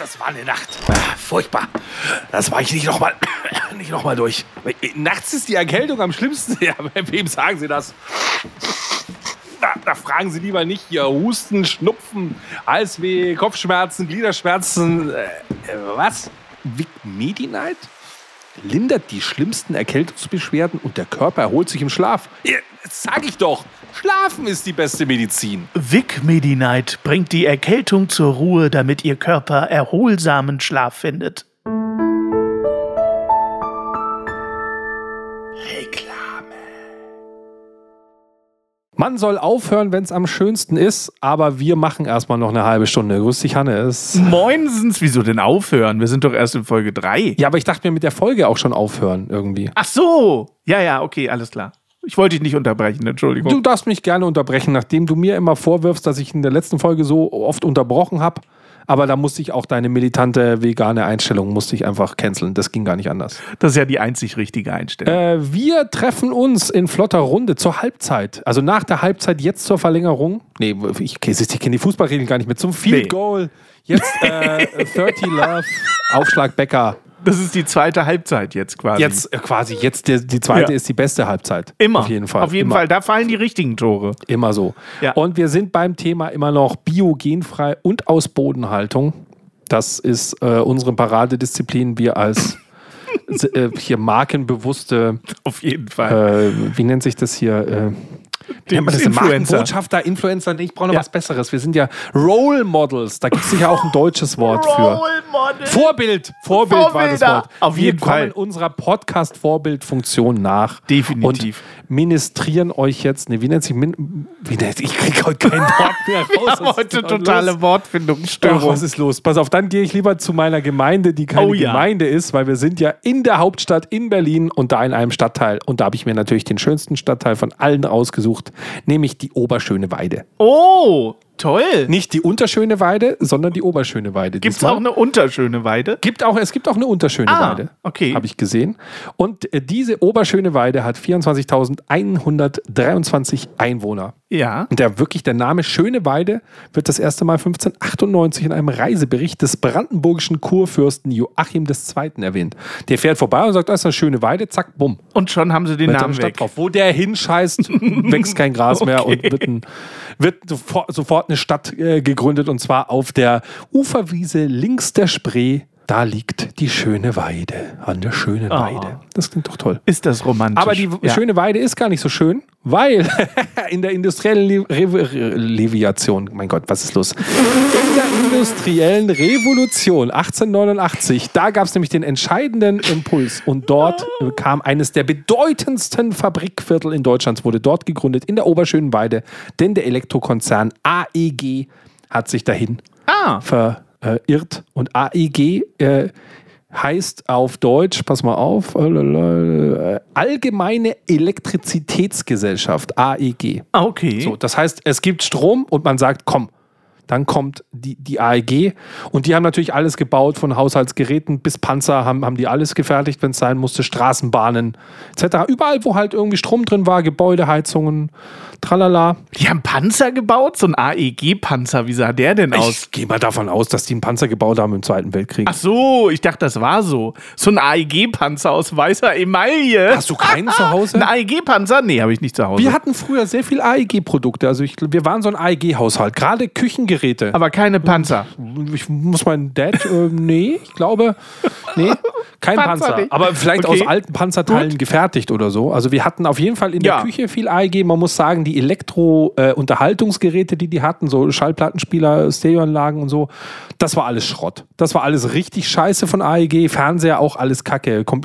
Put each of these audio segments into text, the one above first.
das war eine Nacht. Ah, furchtbar. Das war ich nicht nochmal noch durch. Nachts ist die Erkältung am schlimmsten. Ja, wem sagen Sie das? Da, da, fragen Sie lieber nicht hier Husten, Schnupfen, Halsweh, Kopfschmerzen, Gliederschmerzen. Äh, was? Vic Medi-Night? Lindert die schlimmsten Erkältungsbeschwerden und der Körper erholt sich im Schlaf. Ja, das sag ich doch. Schlafen ist die beste Medizin. Vic Medi-Night bringt die Erkältung zur Ruhe, damit Ihr Körper erholsamen Schlaf findet. Man soll aufhören, wenn es am schönsten ist, aber wir machen erstmal noch eine halbe Stunde. Grüß dich, Hannes. Moinsens, wieso denn aufhören? Wir sind doch erst in Folge 3. Ja, aber ich dachte mir mit der Folge auch schon aufhören irgendwie. Ach so. Ja, ja, okay, alles klar. Ich wollte dich nicht unterbrechen, Entschuldigung. Du darfst mich gerne unterbrechen, nachdem du mir immer vorwirfst, dass ich in der letzten Folge so oft unterbrochen habe aber da musste ich auch deine militante vegane Einstellung musste ich einfach canceln. Das ging gar nicht anders. Das ist ja die einzig richtige Einstellung. Äh, wir treffen uns in flotter Runde zur Halbzeit. Also nach der Halbzeit jetzt zur Verlängerung. Nee, ich, ich kenne die Fußballregeln gar nicht mehr. Zum Field nee. Goal. Jetzt äh, 30 Love, Aufschlag Becker. Das ist die zweite Halbzeit jetzt quasi. Jetzt äh, quasi, jetzt die, die zweite ja. ist die beste Halbzeit. Immer. Auf jeden Fall. Auf jeden immer. Fall, da fallen die richtigen Tore. Immer so. Ja. Und wir sind beim Thema immer noch biogenfrei und aus Bodenhaltung. Das ist äh, unsere Paradedisziplin. Wir als äh, hier markenbewusste. Auf jeden Fall. Äh, wie nennt sich das hier? Nennt man das? Influencer. Botschafter, Influencer. Ich brauche noch ja. was Besseres. Wir sind ja Role Models. Da gibt es sicher auch ein deutsches Wort für. Role Model. Vorbild. Vorbild Vorbilder. war das Wort. Auf jeden Wir Fall. kommen unserer Podcast-Vorbildfunktion nach. Definitiv. Und ministrieren euch jetzt. Nee, wie nennt sich. Min, wie nennt, ich kriege heute kein Wort mehr raus. Wir haben heute totale los? Wortfindungsstörung. was ist los? Pass auf, dann gehe ich lieber zu meiner Gemeinde, die keine oh, ja. Gemeinde ist, weil wir sind ja in der Hauptstadt in Berlin und da in einem Stadtteil. Und da habe ich mir natürlich den schönsten Stadtteil von allen ausgesucht, nämlich die Oberschöne Weide. Oh, Toll. Nicht die unterschöne Weide, sondern die oberschöne Weide. Gibt es auch eine unterschöne Weide? Gibt auch, es gibt auch eine unterschöne ah, Weide. Okay. Habe ich gesehen. Und äh, diese oberschöne Weide hat 24.123 Einwohner. Ja. Und der wirklich der Name Schöne Weide wird das erste Mal 1598 in einem Reisebericht des brandenburgischen Kurfürsten Joachim II. erwähnt. Der fährt vorbei und sagt, das ist eine schöne Weide, zack, bumm. Und schon haben sie den Namen weg. Drauf. Wo der hinscheißt, wächst kein Gras okay. mehr und wird, ein, wird sofort, sofort eine Stadt äh, gegründet und zwar auf der Uferwiese links der Spree. Da liegt die schöne Weide an der schönen oh. Weide. Das klingt doch toll. Ist das romantisch? Aber die ja. schöne Weide ist gar nicht so schön, weil in der industriellen Leviation, mein Gott, was ist los? In der industriellen Revolution 1889, da gab es nämlich den entscheidenden Impuls und dort kam eines der bedeutendsten Fabrikviertel in Deutschland, wurde dort gegründet, in der Oberschönen Weide, denn der Elektrokonzern AEG hat sich dahin ah. Verirrt und AEG äh, heißt auf Deutsch, pass mal auf, äh, Allgemeine Elektrizitätsgesellschaft, AEG. Ah, okay. So, das heißt, es gibt Strom und man sagt, komm, dann kommt die, die AEG und die haben natürlich alles gebaut, von Haushaltsgeräten bis Panzer haben, haben die alles gefertigt, wenn es sein musste, Straßenbahnen etc. Überall, wo halt irgendwie Strom drin war, Gebäudeheizungen, tralala. Die haben Panzer gebaut? So ein AEG-Panzer, wie sah der denn aus? Ich gehe mal davon aus, dass die einen Panzer gebaut haben im Zweiten Weltkrieg. Ach so, ich dachte, das war so. So ein AEG-Panzer aus weißer Emaille. Hast du keinen zu Hause? Ein AEG-Panzer? Nee, habe ich nicht zu Hause. Wir hatten früher sehr viel AEG-Produkte. Also ich, wir waren so ein AEG-Haushalt. Gerade Küchengeräte. Aber keine Panzer. Ich muss meinen Dad, äh, nee, ich glaube, nee, kein Panzer. Panzer. Aber vielleicht okay. aus alten Panzerteilen Gut. gefertigt oder so. Also wir hatten auf jeden Fall in ja. der Küche viel AEG. Man muss sagen, die Elektro-Unterhaltungsgeräte, äh, die die hatten, so Schallplattenspieler, Stereoanlagen und so, das war alles Schrott. Das war alles richtig scheiße von AEG. Fernseher auch alles kacke. Kom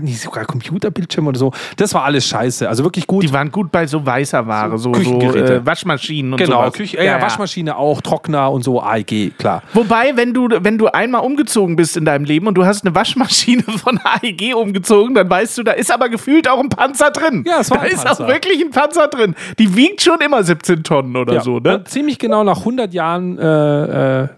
nicht sogar Computerbildschirm oder so. Das war alles scheiße. Also wirklich gut. Die waren gut bei so weißer Ware, so, so, äh, Waschmaschinen und so. Genau, Küche, ja, ja, Waschmaschine auch, Trockner und so, AEG, klar. Wobei, wenn du, wenn du einmal umgezogen bist in deinem Leben und du hast eine Waschmaschine von AEG umgezogen, dann weißt du, da ist aber gefühlt auch ein Panzer drin. Ja, es war da ist Panzer. auch wirklich ein Panzer drin. Die wiegt schon immer 17 Tonnen oder ja. so, ne? Ziemlich genau nach 100 Jahren äh, äh,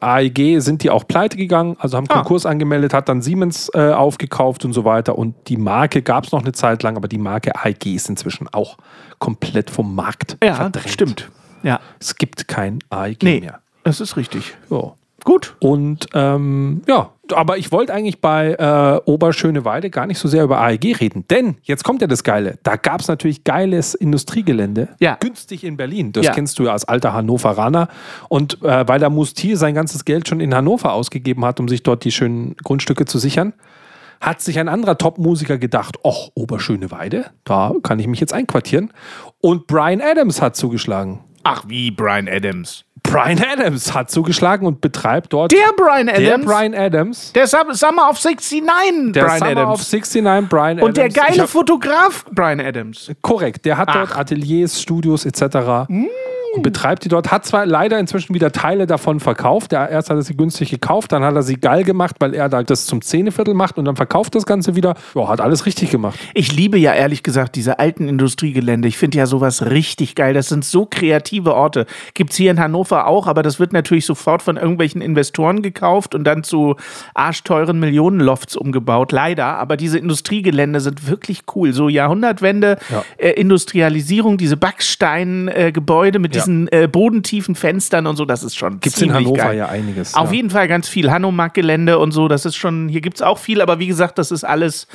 AEG sind die auch pleite gegangen, also haben ah. Konkurs ah. angemeldet, hat dann Siemens äh, aufgekauft und so weiter. Und die Marke gab es noch eine Zeit lang, aber die Marke AEG ist inzwischen auch komplett vom Markt ja, verdrängt. Stimmt. Ja. Es gibt kein AEG nee, mehr. Das ist richtig. Ja. Gut. Und ähm, ja, aber ich wollte eigentlich bei äh, Oberschöneweide gar nicht so sehr über AEG reden. Denn jetzt kommt ja das Geile. Da gab es natürlich geiles Industriegelände. Ja. Günstig in Berlin. Das Ja. kennst du ja als alter Hannoveraner. Und äh, weil der Mustier sein ganzes Geld schon in Hannover ausgegeben hat, um sich dort die schönen Grundstücke zu sichern, hat sich ein anderer Top-Musiker gedacht, ach, Oberschöneweide, da kann ich mich jetzt einquartieren. Und Brian Adams hat zugeschlagen. Ach, wie Brian Adams. Brian Adams hat zugeschlagen und betreibt dort Der Brian Adams. der Brian Adams. Der Sum- Summer of 69 Der Brian Summer Adams. of 69 Brian Und der Adams. Geile hab- Fotograf Brian Adams. Korrekt, der hat dort Ach. Ateliers, Studios etc. Mm. Und betreibt die dort, hat zwar leider inzwischen wieder Teile davon verkauft. Der, erst hat er sie günstig gekauft, dann hat er sie geil gemacht, weil er da das zum Zähneviertel macht und dann verkauft das Ganze wieder. Ja, hat alles richtig gemacht. Ich liebe ja ehrlich gesagt diese alten Industriegelände. Ich finde ja sowas richtig geil. Das sind so kreative Orte. Gibt's hier in Hannover auch, aber das wird natürlich sofort von irgendwelchen Investoren gekauft und dann zu arschteuren Millionenlofts umgebaut. Leider. Aber diese Industriegelände sind wirklich cool. So Jahrhundertwende, Ja. äh, Industrialisierung, diese Backsteingebäude äh, mit Ja. diesen äh, bodentiefen Fenstern und so. Das ist schon Gibt es in Hannover geil. ja einiges. Auf ja. jeden Fall ganz viel Hanomag-Gelände und so. Das ist schon, hier gibt es auch viel, aber wie gesagt, das ist alles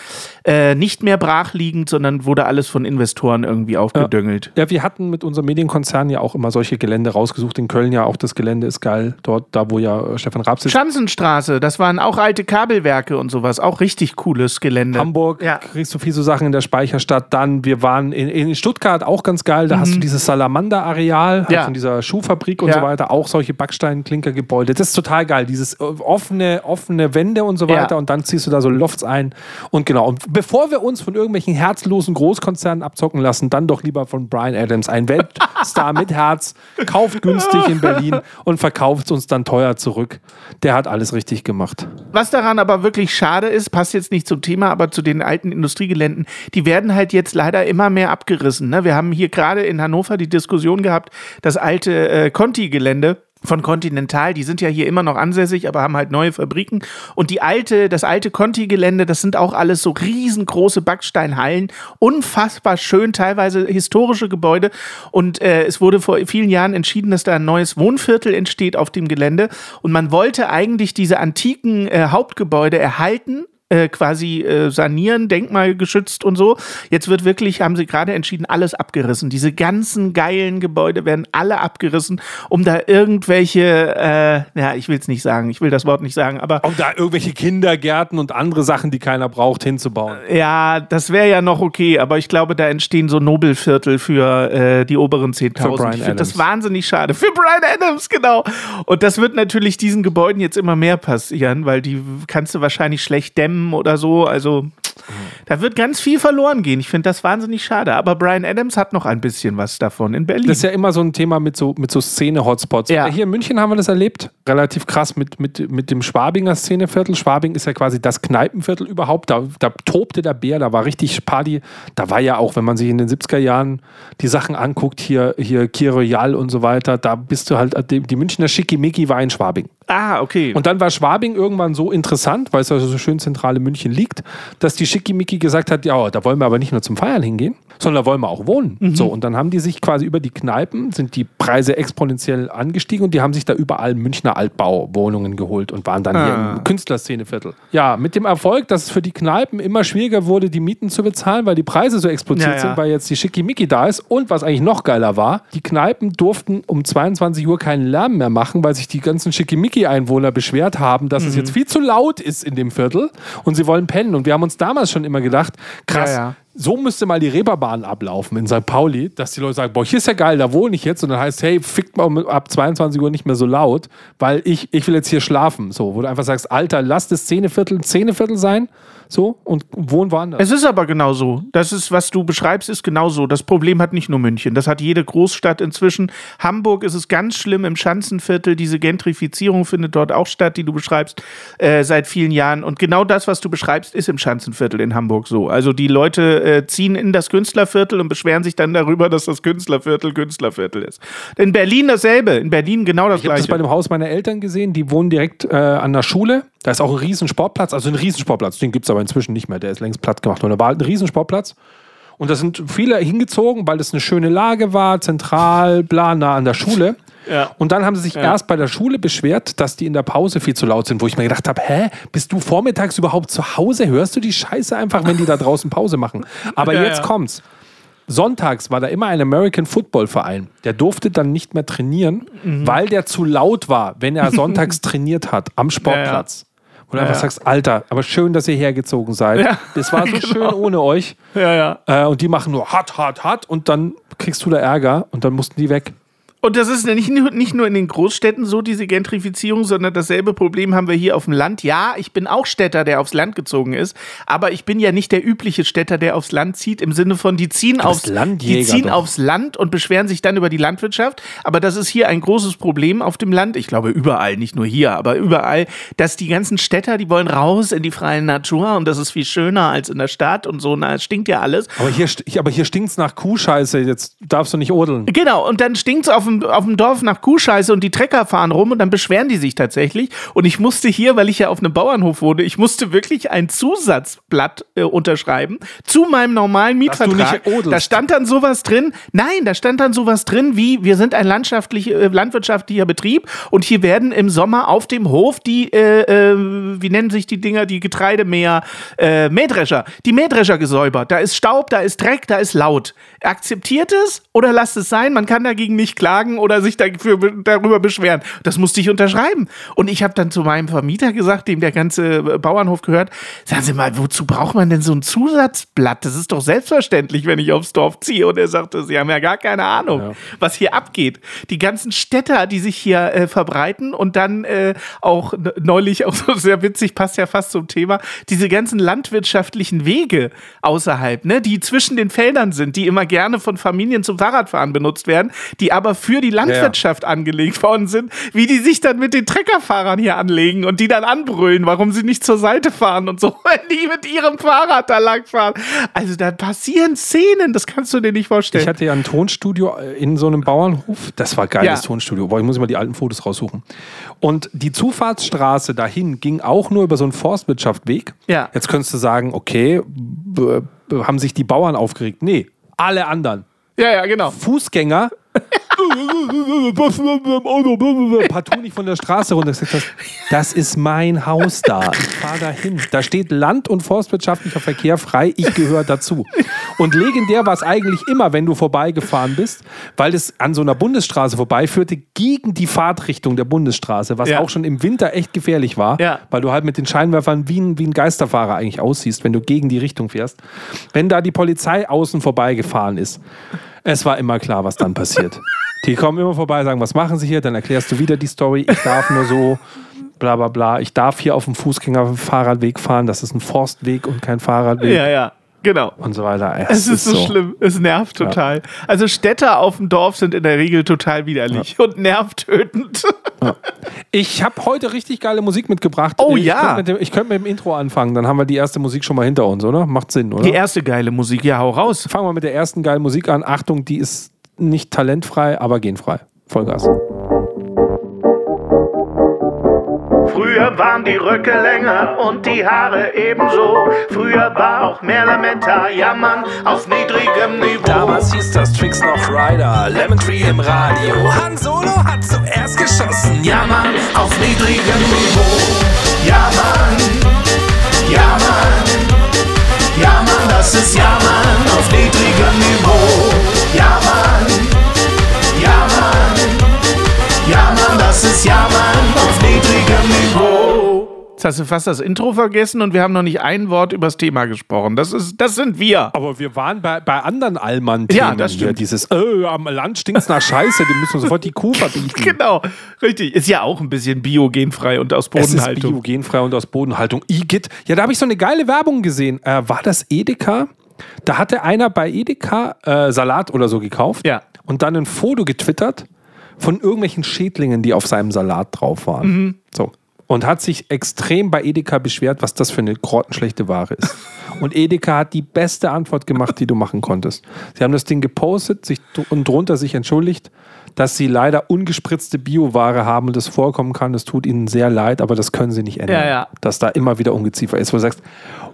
äh, nicht mehr brachliegend, sondern wurde alles von Investoren irgendwie aufgedüngelt. Ja, wir hatten mit unserem Medienkonzern ja auch immer solche Gelände rausgesucht. In Köln ja auch das Gelände ist geil. Dort, da wo ja äh, Stefan Raab sitzt. Schanzenstraße, das waren auch alte Kabelwerke und sowas. Auch richtig cooles Gelände. Hamburg Ja. kriegst du viel so Sachen in der Speicherstadt. Dann, wir waren in, in Stuttgart auch ganz geil. Da hast du dieses Salamander-Areal halt Mhm. Ja. von dieser Schuhfabrik und Ja. so weiter. Auch solche Backstein-Klinkergebäude. Das ist total geil. Dieses äh, offene, offene Wände und so Ja. weiter. Und dann ziehst du da so Lofts ein. Und genau. Und bevor wir uns von irgendwelchen herzlosen Großkonzernen abzocken lassen, dann doch lieber von Brian Adams. Ein Weltstar mit Herz. Kauft günstig in Berlin und verkauft es uns dann teuer zurück. Der hat alles richtig gemacht. Was daran aber wirklich schade ist, passt jetzt nicht zum Thema, aber zu den alten Industriegeländen, die werden halt jetzt leider immer mehr abgerissen. Ne? Wir haben hier gerade in Hannover die Diskussion gehabt, das alte äh, Conti-Gelände von Continental, die sind ja hier immer noch ansässig, aber haben halt neue Fabriken. Und die alte, das alte Conti-Gelände, das sind auch alles so riesengroße Backsteinhallen, unfassbar schön, teilweise historische Gebäude. Und äh, es wurde vor vielen Jahren entschieden, dass da ein neues Wohnviertel entsteht auf dem Gelände. Und man wollte eigentlich diese antiken äh, Hauptgebäude erhalten äh, quasi äh, sanieren, denkmalgeschützt und so. Jetzt wird wirklich, haben sie gerade entschieden, alles abgerissen. Diese ganzen geilen Gebäude werden alle abgerissen, um da irgendwelche, äh, ja, ich will es nicht sagen, ich will das Wort nicht sagen, aber Um da irgendwelche Kindergärten und andere Sachen, die keiner braucht, hinzubauen. ja, das wäre ja noch okay, aber ich glaube, da entstehen so Nobelviertel für äh, die oberen 10.000. Brian Ich finde das wahnsinnig schade. Für Brian Adams, genau. Und das wird natürlich diesen Gebäuden jetzt immer mehr passieren, weil die kannst du wahrscheinlich schlecht dämmen oder so. Also da wird ganz viel verloren gehen. Ich finde das wahnsinnig schade. Aber Brian Adams hat noch ein bisschen was davon in Berlin. Das ist ja immer so ein Thema mit so, mit so Szene-Hotspots. Ja. Hier in München haben wir das erlebt. Relativ krass mit, mit, mit dem Schwabinger Szeneviertel. Schwabing ist ja quasi das Kneipenviertel überhaupt. Da, da tobte der Bär, da war richtig Party. Da war ja auch, wenn man sich in den 70er Jahren die Sachen anguckt, hier, hier Kier Royal und so weiter, da bist du halt, die, die Münchner Schickimicki war in Schwabing. Ah, okay. Und dann war Schwabing irgendwann so interessant, weil es also so schön zentral in München liegt, dass die Schickimicki gesagt hat, ja, da wollen wir aber nicht nur zum Feiern hingehen, sondern da wollen wir auch wohnen. So, und dann haben die sich quasi über die Kneipen, sind die Preise exponentiell angestiegen und die haben sich da überall Münchner Altbauwohnungen geholt und waren dann hier Ah. im Künstlerszeneviertel. Ja, mit dem Erfolg, dass es für die Kneipen immer schwieriger wurde, die Mieten zu bezahlen, weil die Preise so explodiert Ja, ja. sind, weil jetzt die Schickimicki da ist. Und was eigentlich noch geiler war, die Kneipen durften um 22 Uhr keinen Lärm mehr machen, weil sich die ganzen Schickimicki-Einwohner beschwert haben, dass Mhm. es jetzt viel zu laut ist in dem Viertel und sie wollen pennen. Und wir haben uns damals schon immer gedacht, krass, Ja, ja. So müsste mal die Reeperbahn ablaufen in St. Pauli, dass die Leute sagen, boah, hier ist ja geil, da wohne ich jetzt. Und dann heißt, hey, fickt mal ab 22 Uhr nicht mehr so laut, weil ich, ich will jetzt hier schlafen. So, wo du einfach sagst, Alter, lass das Szeneviertel ein Szeneviertel sein. So, und wohn woanders. Es ist aber genau so. Das ist, was du beschreibst, ist genau so. Das Problem hat nicht nur München. Das hat jede Großstadt inzwischen. Hamburg ist es ganz schlimm im Schanzenviertel. Diese Gentrifizierung findet dort auch statt, die du beschreibst, äh, seit vielen Jahren. Und genau das, was du beschreibst, ist im Schanzenviertel in Hamburg so. Also die Leute äh, ziehen in das Künstlerviertel und beschweren sich dann darüber, dass das Künstlerviertel Künstlerviertel ist. In Berlin dasselbe. In Berlin genau das Ich habe das Gleiche. bei dem Haus meiner Eltern gesehen. Die wohnen direkt äh, an der Schule. Da ist auch ein riesen Sportplatz. Also ein Riesensportplatz. Den gibt es aber inzwischen nicht mehr. Der ist längst platt gemacht. Und da war halt ein Riesensportplatz. Und da sind viele hingezogen, weil das eine schöne Lage war, zentral, bla, nah an der Schule. Ja. Und dann haben sie sich erst bei der Schule beschwert, dass die in der Pause viel zu laut sind, wo ich mir gedacht habe, hä, bist du vormittags überhaupt zu Hause? Hörst du die Scheiße einfach, wenn die da draußen Pause machen? Aber Ja, jetzt ja. kommt's. Sonntags war da immer ein American Football Verein. Der durfte dann nicht mehr trainieren, Mhm. weil der zu laut war, wenn er sonntags trainiert hat am Sportplatz. Wo du einfach ja. sagst, Alter, aber schön, dass ihr hergezogen seid. Ja, Das war so genau. schön ohne euch. Ja, ja. Äh, und die machen nur hart, hart, hart und dann kriegst du da Ärger und dann mussten die weg. Und das ist nicht, nur- nicht nur in den Großstädten so, diese Gentrifizierung, sondern dasselbe Problem haben wir hier auf dem Land. Ja, ich bin auch Städter, der aufs Land gezogen ist, aber ich bin ja nicht der übliche Städter, der aufs Land zieht, im Sinne von, die ziehen, aufs, die ziehen doch. aufs Land und beschweren sich dann über die Landwirtschaft. Aber das ist hier ein großes Problem auf dem Land. Ich glaube überall, nicht nur hier, aber überall, dass die ganzen Städter, die wollen raus in die freie Natur und das ist viel schöner als in der Stadt und so. Na, es stinkt ja alles. Aber hier, aber hier stinkt's nach Kuhscheiße. Jetzt darfst du nicht odeln. Genau, und dann stinkt's auf dem, auf dem Dorf nach Kuhscheiße und die Trecker fahren rum und dann beschweren die sich tatsächlich. Und ich musste hier, weil ich ja auf einem Bauernhof wohne, ich musste wirklich ein Zusatzblatt äh, unterschreiben zu meinem normalen Mietvertrag. Da stand dann sowas drin. Nein, da stand dann sowas drin wie, wir sind ein landschaftlich, äh, landwirtschaftlicher Betrieb und hier werden im Sommer auf dem Hof die, äh, äh, wie nennen sich die Dinger, die Getreidemäher, äh, Mähdrescher, die Mähdrescher gesäubert. Da ist Staub, da ist Dreck, da ist laut. Akzeptiert es oder lasst es sein? Man kann dagegen nicht klagen oder sich dafür, darüber beschweren. Das musste ich unterschreiben. Und ich habe dann zu meinem Vermieter gesagt, dem der ganze äh, Bauernhof gehört, sagen Sie mal, wozu braucht man denn so ein Zusatzblatt? Das ist doch selbstverständlich, wenn ich aufs Dorf ziehe. Und er sagte, Sie haben ja gar keine Ahnung, was hier abgeht. Die ganzen Städter, die sich hier äh, verbreiten und dann äh, auch ne- neulich, auch so sehr witzig, passt ja fast zum Thema, diese ganzen landwirtschaftlichen Wege außerhalb, ne, die zwischen den Feldern sind, die immer gerne von Familien zum Fahrradfahren benutzt werden, die aber für die Landwirtschaft angelegt worden sind, wie die sich dann mit den Treckerfahrern hier anlegen und die dann anbrüllen, warum sie nicht zur Seite fahren und so, wenn die mit ihrem Fahrrad da langfahren. Also da passieren Szenen, das kannst du dir nicht vorstellen. Ich hatte ja ein Tonstudio äh, in so einem Bauernhof. Das war geiles Ja. Tonstudio. Boah, ich muss mal die alten Fotos raussuchen. Und die Zufahrtsstraße dahin ging auch nur über so einen Forstwirtschaftweg. Ja. Jetzt könntest du sagen, okay, haben sich die Bauern aufgeregt. Nee, alle anderen. ja, ja, genau. Fußgänger. Partout nicht von der Straße runter. Das ist mein Haus da. Ich fahre da hin. Da steht Land- und Forstwirtschaftlicher Verkehr frei. Ich gehöre dazu. Und legendär war es eigentlich immer, wenn du vorbeigefahren bist, weil es an so einer Bundesstraße vorbeiführte, gegen die Fahrtrichtung der Bundesstraße, was Ja. auch schon im Winter echt gefährlich war, Ja. weil du halt mit den Scheinwerfern wie ein, wie ein Geisterfahrer eigentlich aussiehst, wenn du gegen die Richtung fährst. Wenn da die Polizei außen vorbeigefahren ist, es war immer klar, was dann passiert. Die kommen immer vorbei, sagen, was machen sie hier? Dann erklärst du wieder die Story. Ich darf nur so, bla bla bla. Ich darf hier auf dem Fußgänger-Fahrradweg fahren. Das ist ein Forstweg und kein Fahrradweg. Ja, ja, genau. Und so weiter. Es ist so, schlimm. Es nervt total. Also Städter auf dem Dorf sind in der Regel total widerlich und nervtötend. Ich habe heute richtig geile Musik mitgebracht. Oh ich ja. Könnt mit dem, ich könnte mit dem Intro anfangen. Dann haben wir die erste Musik schon mal hinter uns, oder? Macht Sinn, oder? Die erste geile Musik, ja, hau raus. Fangen wir mit der ersten geilen Musik an. Achtung, die ist nicht talentfrei, aber genfrei. Vollgas. Früher waren die Röcke länger und die Haare ebenso. Früher war auch mehr Lametta, jammern auf niedrigem Niveau. Damals hieß das Tricks noch Rider, Lemon Tree im Radio. Han Solo hat zuerst geschossen, ja Jammern auf niedrigem Niveau. Ja, Mann. Ja, Mann. Ja, Mann, das ist Ja, Mann auf niedrigem Niveau. Ja, Mann. Jetzt hast du fast das Intro vergessen und wir haben noch nicht ein Wort über das Thema gesprochen. Das, ist, das sind wir. Aber wir waren bei, bei anderen allmann Ja, das hier. stimmt. Dieses, äh, am Land stinkt's nach Scheiße, die müssen wir sofort die Kuh verbieten. Genau, richtig. Ist ja auch ein bisschen biogenfrei und aus Es ist Bodenhaltung. biogenfrei und aus Bodenhaltung. Igitt. Ja, da habe ich so eine geile Werbung gesehen. Äh, war das Edeka? Da hatte einer bei Edeka äh, Salat oder so gekauft Ja. und dann ein Foto getwittert von irgendwelchen Schädlingen, die auf seinem Salat drauf waren. Mhm. So. Und hat sich extrem bei Edeka beschwert, was das für eine grottenschlechte Ware ist. Und Edeka hat die beste Antwort gemacht, die du machen konntest. Sie haben das Ding gepostet sich, und drunter sich entschuldigt, dass sie leider ungespritzte Bioware haben und das vorkommen kann. Das tut ihnen sehr leid, aber das können sie nicht ändern. Ja, ja. Dass da immer wieder Ungeziefer ist, wo du sagst,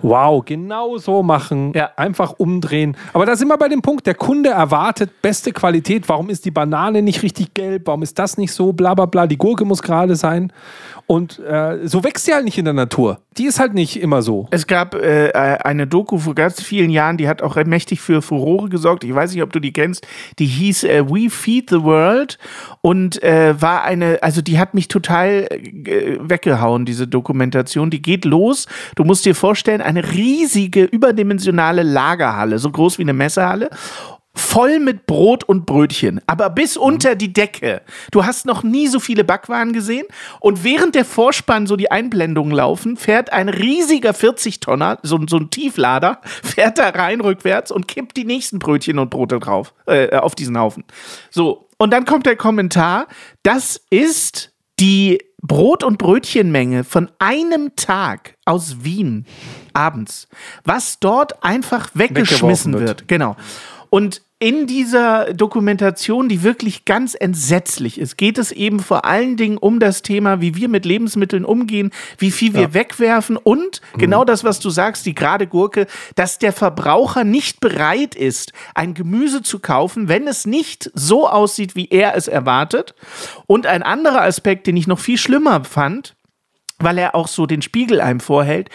wow, genau so machen, Ja. einfach umdrehen. Aber da sind wir bei dem Punkt, der Kunde erwartet beste Qualität. Warum ist die Banane nicht richtig gelb? Warum ist das nicht so? Bla bla bla. Die Gurke muss gerade sein. Und äh, so wächst sie halt nicht in der Natur. Die ist halt nicht immer so. Es gab äh, eine Doku vor ganz vielen Jahren, die hat auch mächtig für Furore gesorgt. Ich weiß nicht, ob du die kennst. Die hieß äh, We Feed the World und äh, war eine, also die hat mich total äh, weggehauen, diese Dokumentation. Die geht los. Du musst dir vorstellen, eine riesige, überdimensionale Lagerhalle, so groß wie eine Messehalle voll mit Brot und Brötchen, aber bis unter die Decke. Du hast noch nie so viele Backwaren gesehen und während der Vorspann so die Einblendungen laufen, fährt ein riesiger 40-Tonner, so, so ein Tieflader, fährt da rein rückwärts und kippt die nächsten Brötchen und Brote drauf, äh, auf diesen Haufen. So, und dann kommt der Kommentar, das ist die Brot- und Brötchenmenge von einem Tag aus Wien abends, was dort einfach weggeschmissen wird. wird. Genau. Und in dieser Dokumentation, die wirklich ganz entsetzlich ist, geht es eben vor allen Dingen um das Thema, wie wir mit Lebensmitteln umgehen, wie viel wir wegwerfen und genau das, was du sagst, die gerade Gurke, dass der Verbraucher nicht bereit ist, ein Gemüse zu kaufen, wenn es nicht so aussieht, wie er es erwartet. Und ein anderer Aspekt, den ich noch viel schlimmer fand, weil er auch so den Spiegel einem vorhält.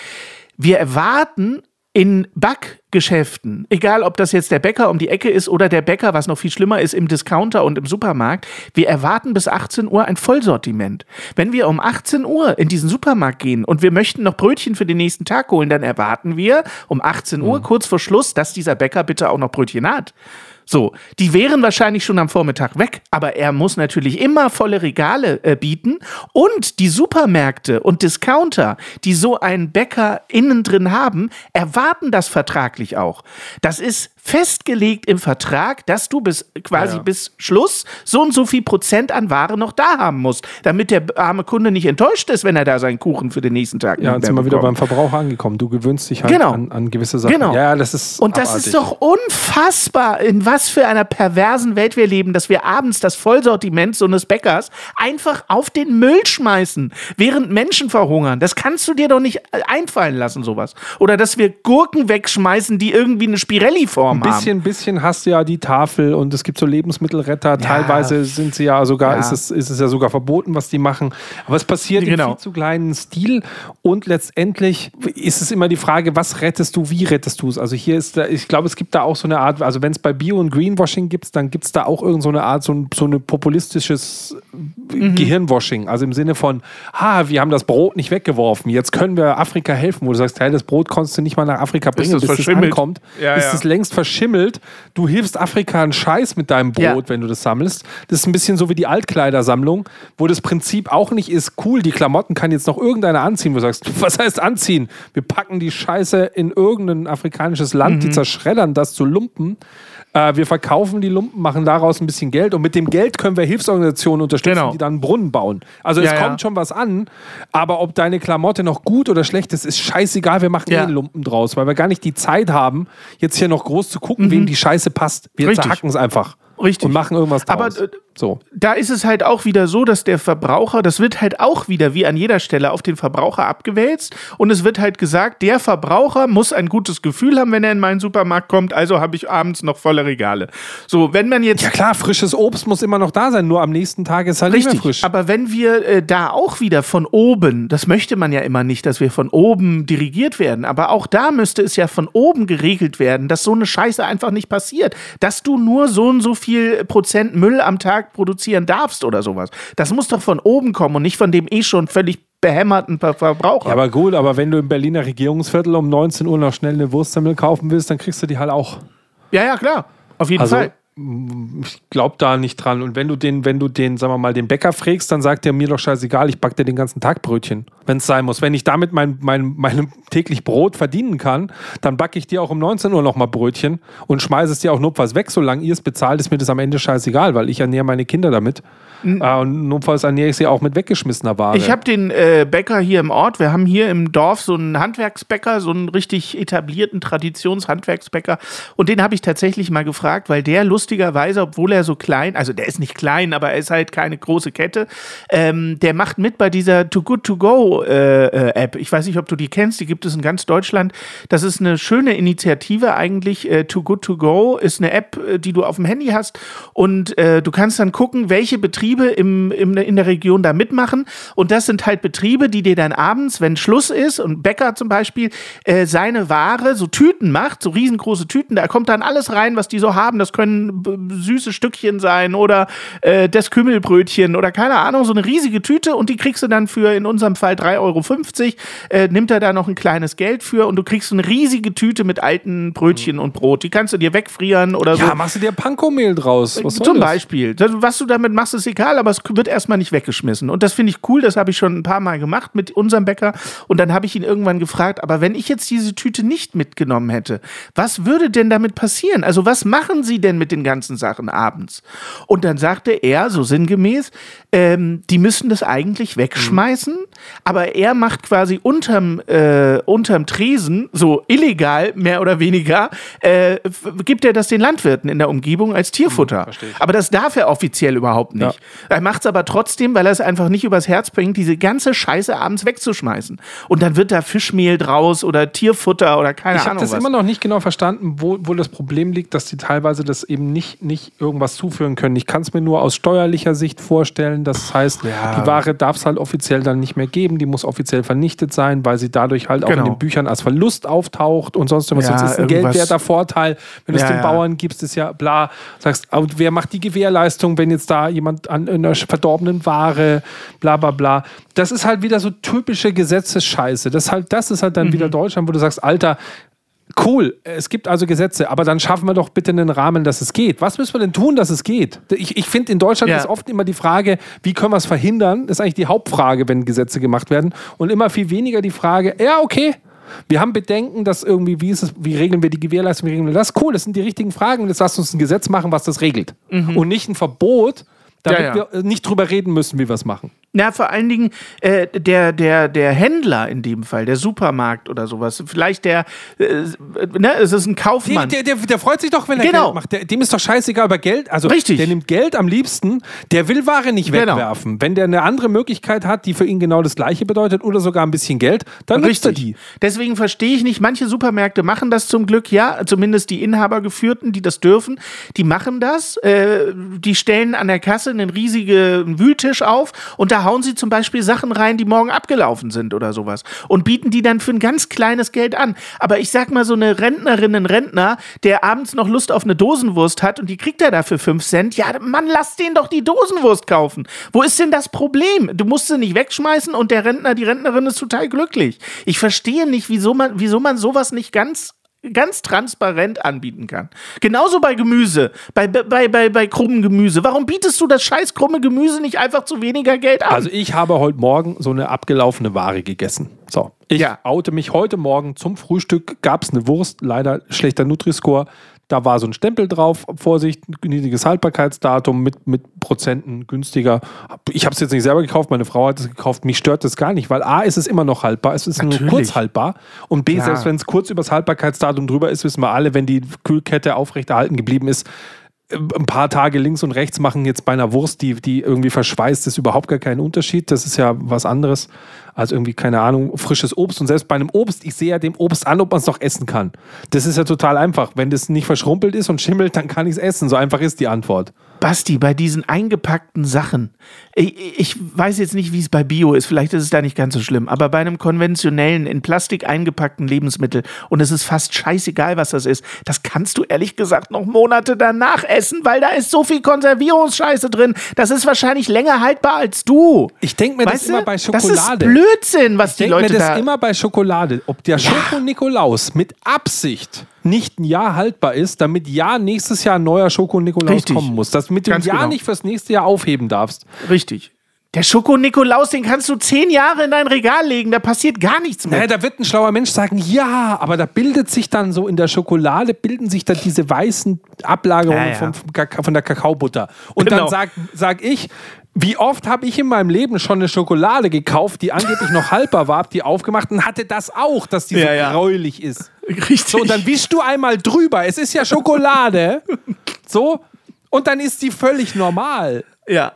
Wir erwarten in Backgeschäften, egal ob das jetzt der Bäcker um die Ecke ist oder der Bäcker, was noch viel schlimmer ist, im Discounter und im Supermarkt, wir erwarten bis 18 Uhr ein Vollsortiment. Wenn wir um 18 Uhr in diesen Supermarkt gehen und wir möchten noch Brötchen für den nächsten Tag holen, dann erwarten wir um 18 Uhr, kurz vor Schluss, dass dieser Bäcker bitte auch noch Brötchen hat. So, die wären wahrscheinlich schon am Vormittag weg, aber er muss natürlich immer volle Regale äh, bieten und die Supermärkte und Discounter, die so einen Bäcker innen drin haben, erwarten das vertraglich auch. Das ist festgelegt im Vertrag, dass du bis quasi Ja. bis Schluss so und so viel Prozent an Ware noch da haben musst, damit der arme Kunde nicht enttäuscht ist, wenn er da seinen Kuchen für den nächsten Tag Ja, nicht jetzt sind wir wieder beim. Verbraucher angekommen. Du gewöhnst dich halt Genau. an, an gewisse Sachen. Genau. Ja, das ist Und das abartig. ist doch unfassbar, in was für einer perversen Welt wir leben, dass wir abends das Vollsortiment so eines Bäckers einfach auf den Müll schmeißen, während Menschen verhungern. Das kannst du dir doch nicht einfallen lassen, sowas. Oder dass wir Gurken wegschmeißen, die irgendwie eine Spirelli-Form Ein haben. bisschen, bisschen hast du ja die Tafel und es gibt so Lebensmittelretter. Teilweise sind sie ja sogar, Ja. Ist, es, ist es ja sogar verboten, was die machen. Aber es passiert Genau. im viel zu kleinen Stil und letztendlich ist es immer die Frage, was rettest du, wie rettest du es? Also hier ist da, ich glaube, es gibt da auch so eine Art, also wenn es bei Bio und Greenwashing gibt, dann gibt es da auch irgend so eine Art, so ein, so eine populistisches Mhm. Gehirnwashing. Also im Sinne von, ha, wir haben das Brot nicht weggeworfen, jetzt können wir Afrika helfen, wo du sagst, hey, das Brot konntest du nicht mal nach Afrika bringen, das bis es ankommt, Ja, ist ja. es längst verschimmelt. Du hilfst Afrika einen Scheiß mit deinem Brot, Ja. wenn du das sammelst. Das ist ein bisschen so wie die Altkleidersammlung, wo das Prinzip auch nicht ist, cool, die Klamotten kann jetzt noch irgendeiner anziehen, wo du sagst, was heißt anziehen? Wir packen die Scheiße in irgendein afrikanisches Land, Mhm. die zerschreddern das zu Lumpen. Äh, wir verkaufen die Lumpen, machen daraus ein bisschen Geld und mit dem Geld können wir Hilfsorganisationen unterstützen, Genau. die dann einen Brunnen bauen. Also es Ja, ja. kommt schon was an, aber ob deine Klamotte noch gut oder schlecht ist, ist scheißegal. Wir machen Ja. eh einen Lumpen draus, weil wir gar nicht die Zeit haben, jetzt hier noch groß zu gucken, wem die Scheiße passt. Wir Mhm. Zerhacken es einfach. Richtig. Und machen irgendwas Aber, draus. äh, so. da ist es halt auch wieder so, dass der Verbraucher, das wird halt auch wieder wie an jeder Stelle auf den Verbraucher abgewälzt und es wird halt gesagt, der Verbraucher muss ein gutes Gefühl haben, wenn er in meinen Supermarkt kommt, also habe ich abends noch volle Regale. So, wenn man jetzt Ja klar, frisches Obst muss immer noch da sein, nur am nächsten Tag ist halt nicht Richtig, mehr frisch. aber wenn wir äh, da auch wieder von oben, das möchte man ja immer nicht, dass wir von oben dirigiert werden, aber auch da müsste es ja von oben geregelt werden, dass so eine Scheiße einfach nicht passiert, dass du nur so und so viel Prozent Müll am Tag produzieren darfst oder sowas. Das muss doch von oben kommen und nicht von dem eh schon völlig behämmerten Ver Verbraucher. ja, aber gut, aber wenn du im Berliner Regierungsviertel um 19 Uhr noch schnell eine Wurstsemmel kaufen willst, dann kriegst du die halt auch. ja, ja, klar. Auf jeden Also, Fall. ich glaube da nicht dran. Und wenn du den, wenn du den, sagen wir mal, den Bäcker fragst, dann sagt er mir doch scheißegal, ich back dir den ganzen Tag Brötchen, wenn es sein muss. Wenn ich damit mein, mein, mein täglich Brot verdienen kann, dann backe ich dir auch um 19 Uhr nochmal Brötchen und schmeiße es dir auch notfalls weg. Solange ihr es bezahlt, ist mir das am Ende scheißegal, weil ich ernähre meine Kinder damit. Äh, und notfalls ernähre ich sie auch mit weggeschmissener Ware. Ich habe den äh, Bäcker hier im Ort. Wir haben hier im Dorf so einen Handwerksbäcker, so einen richtig etablierten Traditionshandwerksbäcker. Und den habe ich tatsächlich mal gefragt, weil der lustigerweise, obwohl er so klein, also der ist nicht klein, aber er ist halt keine große Kette, ähm, der macht mit bei dieser Too Good To Go To-Go-App. ich weiß nicht, ob du die kennst, die gibt es in ganz Deutschland. Das ist eine schöne Initiative eigentlich. Äh, Too Good To Go ist eine App, äh, die du auf dem Handy hast und äh, du kannst dann gucken, welche Betriebe im, im, in der Region da mitmachen. Und das sind halt Betriebe, die dir dann abends, wenn Schluss ist und Bäcker zum Beispiel, äh, seine Ware, so Tüten macht, so riesengroße Tüten, da kommt dann alles rein, was die so haben. Das können süße Stückchen sein oder äh, das Kümmelbrötchen oder keine Ahnung, so eine riesige Tüte und die kriegst du dann für in unserem Fall 3,50 Euro. Äh, nimmt er da noch ein kleines Geld für und du kriegst eine riesige Tüte mit alten Brötchen mhm. und Brot. Die kannst du dir wegfrieren oder ja, so. Ja, machst du dir Panko-Mehl draus. Was Zum das? Beispiel. Was du damit machst, ist egal, aber es wird erstmal nicht weggeschmissen. Und das finde ich cool, das habe ich schon ein paar Mal gemacht mit unserem Bäcker. Und dann habe ich ihn irgendwann gefragt, aber wenn ich jetzt diese Tüte nicht mitgenommen hätte, was würde denn damit passieren? Also was machen Sie denn mit den ganzen Sachen abends? Und dann sagte er, so sinngemäß, ähm, die müssen das eigentlich wegschmeißen, mhm. Aber er macht quasi unterm, äh, unterm Tresen, so illegal mehr oder weniger, äh, gibt er das den Landwirten in der Umgebung als Tierfutter. Mhm, aber das darf er offiziell überhaupt nicht. Ja. Er macht es aber trotzdem, weil er es einfach nicht übers Herz bringt, diese ganze Scheiße abends wegzuschmeißen. Und dann wird da Fischmehl draus oder Tierfutter oder keine ich Ahnung. Ich habe das immer noch nicht genau verstanden, wo, wo das Problem liegt, dass die teilweise das eben nicht, nicht irgendwas zuführen können. Ich kann es mir nur aus steuerlicher Sicht vorstellen. Das heißt, ja. die Ware darf es halt offiziell dann nicht mehr geben, die muss offiziell vernichtet sein, weil sie dadurch halt auch genau. in den Büchern als Verlust auftaucht und sonst was. Ja, Sonst ist ein geldwerter Vorteil. Wenn du es ja, den Bauern gibst, ist ja bla. Sagst, wer macht die Gewährleistung, wenn jetzt da jemand an einer verdorbenen Ware, bla bla bla. Das ist halt wieder so typische Gesetzesscheiße. Das, halt, das ist halt dann mhm. wieder Deutschland, wo du sagst, Alter, Cool, es gibt also Gesetze, aber dann schaffen wir doch bitte einen Rahmen, dass es geht. Was müssen wir denn tun, dass es geht? Ich, ich finde, in Deutschland ja. ist oft immer die Frage, wie können wir es verhindern? Das ist eigentlich die Hauptfrage, wenn Gesetze gemacht werden. Und immer viel weniger die Frage, ja, okay, wir haben Bedenken, dass irgendwie, wie ist es, wie regeln wir die Gewährleistung, wie regeln wir das? Cool, das sind die richtigen Fragen. Jetzt lasst uns ein Gesetz machen, was das regelt. Mhm. Und nicht ein Verbot, damit ja, ja. wir nicht drüber reden müssen, wie wir es machen. Na, vor allen Dingen äh, der, der, der Händler in dem Fall, der Supermarkt oder sowas. Vielleicht der, äh, ne, es ist ein Kaufmann. Der, der, der, freut sich doch, wenn er genau. Geld macht. Der, dem ist doch scheißegal über Geld. Also, Richtig. Der nimmt Geld am liebsten, der will Ware nicht genau. wegwerfen. Wenn der eine andere Möglichkeit hat, die für ihn genau das Gleiche bedeutet oder sogar ein bisschen Geld, dann nutzt er die. Deswegen verstehe ich nicht, manche Supermärkte machen das zum Glück, ja, zumindest die Inhabergeführten, die das dürfen, die machen das. Äh, die stellen an der Kasse einen riesigen Wühltisch auf und da hauen sie zum Beispiel Sachen rein, die morgen abgelaufen sind oder sowas und bieten die dann für ein ganz kleines Geld an. Aber ich sag mal, so eine Rentnerin, ein Rentner, der abends noch Lust auf eine Dosenwurst hat und die kriegt er dafür 5 Cent, ja, Mann, lass den doch die Dosenwurst kaufen. Wo ist denn das Problem? Du musst sie nicht wegschmeißen und der Rentner, die Rentnerin ist total glücklich. Ich verstehe nicht, wieso man, wieso man sowas nicht ganz ganz transparent anbieten kann. Genauso bei Gemüse, bei, bei, bei, bei krummen Gemüse. Warum bietest du das scheiß krumme Gemüse nicht einfach zu weniger Geld an? Also ich habe heute Morgen so eine abgelaufene Ware gegessen. So, ich ja. oute mich heute Morgen zum Frühstück, gab es eine Wurst, leider schlechter Nutri-Score, da war so ein Stempel drauf, Vorsicht, niedriges Haltbarkeitsdatum mit, mit Prozenten günstiger. Ich habe es jetzt nicht selber gekauft, meine Frau hat es gekauft. Mich stört das gar nicht, weil A ist es immer noch haltbar, es ist Natürlich. nur kurz haltbar. Und B, Klar. selbst wenn es kurz übers Haltbarkeitsdatum drüber ist, wissen wir alle, wenn die Kühlkette aufrechterhalten geblieben ist, ein paar Tage links und rechts machen jetzt bei einer Wurst, die, die irgendwie verschweißt ist, überhaupt gar keinen Unterschied. Das ist ja was anderes als irgendwie, keine Ahnung, frisches Obst. Und selbst bei einem Obst, ich sehe ja dem Obst an, ob man es noch essen kann. Das ist ja total einfach. Wenn das nicht verschrumpelt ist und schimmelt, dann kann ich es essen. So einfach ist die Antwort. Basti, bei diesen eingepackten Sachen, ich, ich, weiß jetzt nicht, wie es bei Bio ist, vielleicht ist es da nicht ganz so schlimm, aber bei einem konventionellen, in Plastik eingepackten Lebensmittel und es ist fast scheißegal, was das ist, das kannst du ehrlich gesagt noch Monate danach essen, weil da ist so viel Konservierungsscheiße drin. Das ist wahrscheinlich länger haltbar als du. Ich denke mir weißt das du? immer bei Schokolade. Das ist Blödsinn, was die Leute da... Ich denke mir das immer bei Schokolade. Ob der ja. Schoko-Nikolaus mit Absicht nicht ein Jahr haltbar ist, damit ja nächstes Jahr ein neuer Schoko-Nikolaus kommen muss. Dass du mit dem Ganz Jahr genau. nicht fürs nächste Jahr aufheben darfst. Richtig. Der Schoko-Nikolaus, den kannst du zehn Jahre in dein Regal legen, da passiert gar nichts mehr. Naja, da wird ein schlauer Mensch sagen, ja, aber da bildet sich dann so in der Schokolade, bilden sich dann diese weißen Ablagerungen ja, ja. Von, von, der Kakaobutter. Und genau. dann sag, sag ich, wie oft habe ich in meinem Leben schon eine Schokolade gekauft, die angeblich noch haltbar war, die aufgemacht und hatte das auch, dass die so ja, gräulich ist. Richtig. So, und dann wischst du einmal drüber. Es ist ja Schokolade. so, und dann ist die völlig normal. Ja.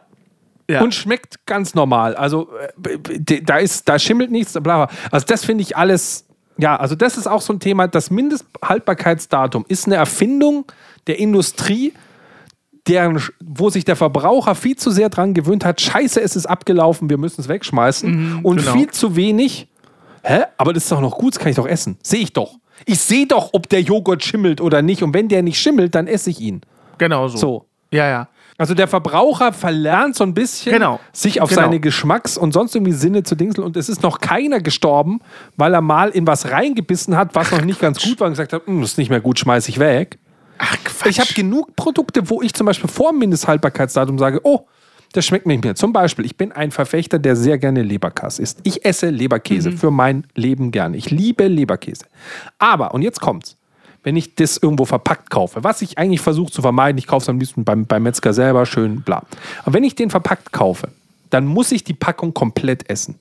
Ja. und schmeckt ganz normal. Also äh, da ist, da schimmelt nichts, bla bla. Also das finde ich alles. Ja, also das ist auch so ein Thema. Das Mindesthaltbarkeitsdatum ist eine Erfindung der Industrie, deren, wo sich der Verbraucher viel zu sehr dran gewöhnt hat. Scheiße, es ist abgelaufen, wir müssen es wegschmeißen. und genau. viel zu wenig. Hä? Aber das ist doch noch gut, das kann ich doch essen. Sehe ich doch. Ich sehe doch, ob der Joghurt schimmelt oder nicht. Und wenn der nicht schimmelt, dann esse ich ihn. Genau so. So. Ja, ja. Also der Verbraucher verlernt so ein bisschen, Genau. sich auf Genau. seine Geschmacks- und sonst irgendwie Sinne zu dingseln. Und es ist noch keiner gestorben, weil er mal in was reingebissen hat, was noch nicht ganz gut war und gesagt hat, "Hm, das ist nicht mehr gut, schmeiß ich weg. Ach, Quatsch. Ich habe genug Produkte, wo ich zum Beispiel vor dem Mindesthaltbarkeitsdatum sage, oh, das schmeckt mir nicht mehr. Zum Beispiel, ich bin ein Verfechter, der sehr gerne Leberkass isst. Ich esse Leberkäse Mhm. für mein Leben gerne. Ich liebe Leberkäse. Aber, und jetzt kommt's, wenn ich das irgendwo verpackt kaufe, was ich eigentlich versuche zu vermeiden, ich kaufe es am liebsten beim, beim Metzger selber, schön, bla. Aber wenn ich den verpackt kaufe, dann muss ich die Packung komplett essen.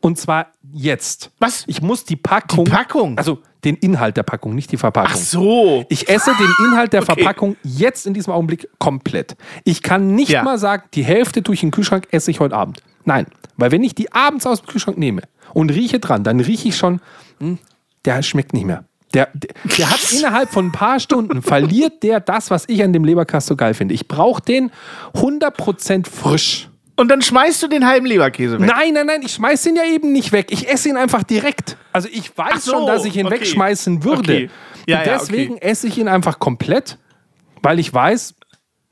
Und zwar jetzt. Was? Ich muss die Packung. Die Packung? Also den Inhalt der Packung, nicht die Verpackung. Ach so. Ich esse den Inhalt der Okay. Verpackung jetzt in diesem Augenblick komplett. Ich kann nicht Ja. mal sagen, die Hälfte tue ich in den Kühlschrank, esse ich heute Abend. Nein, weil wenn ich die abends aus dem Kühlschrank nehme und rieche dran, dann rieche ich schon, hm, der schmeckt nicht mehr. Der, der, der hat innerhalb von ein paar Stunden verliert der das, was ich an dem Leberkass so geil finde. Ich brauche den 100% frisch. Und dann schmeißt du den halben Leberkäse weg. Nein, nein, nein, ich schmeiß ihn ja eben nicht weg. Ich esse ihn einfach direkt. Also ich weiß so, schon, dass ich ihn okay. wegschmeißen würde. Okay. Ja, Und ja, deswegen esse ich ihn einfach komplett, weil ich weiß,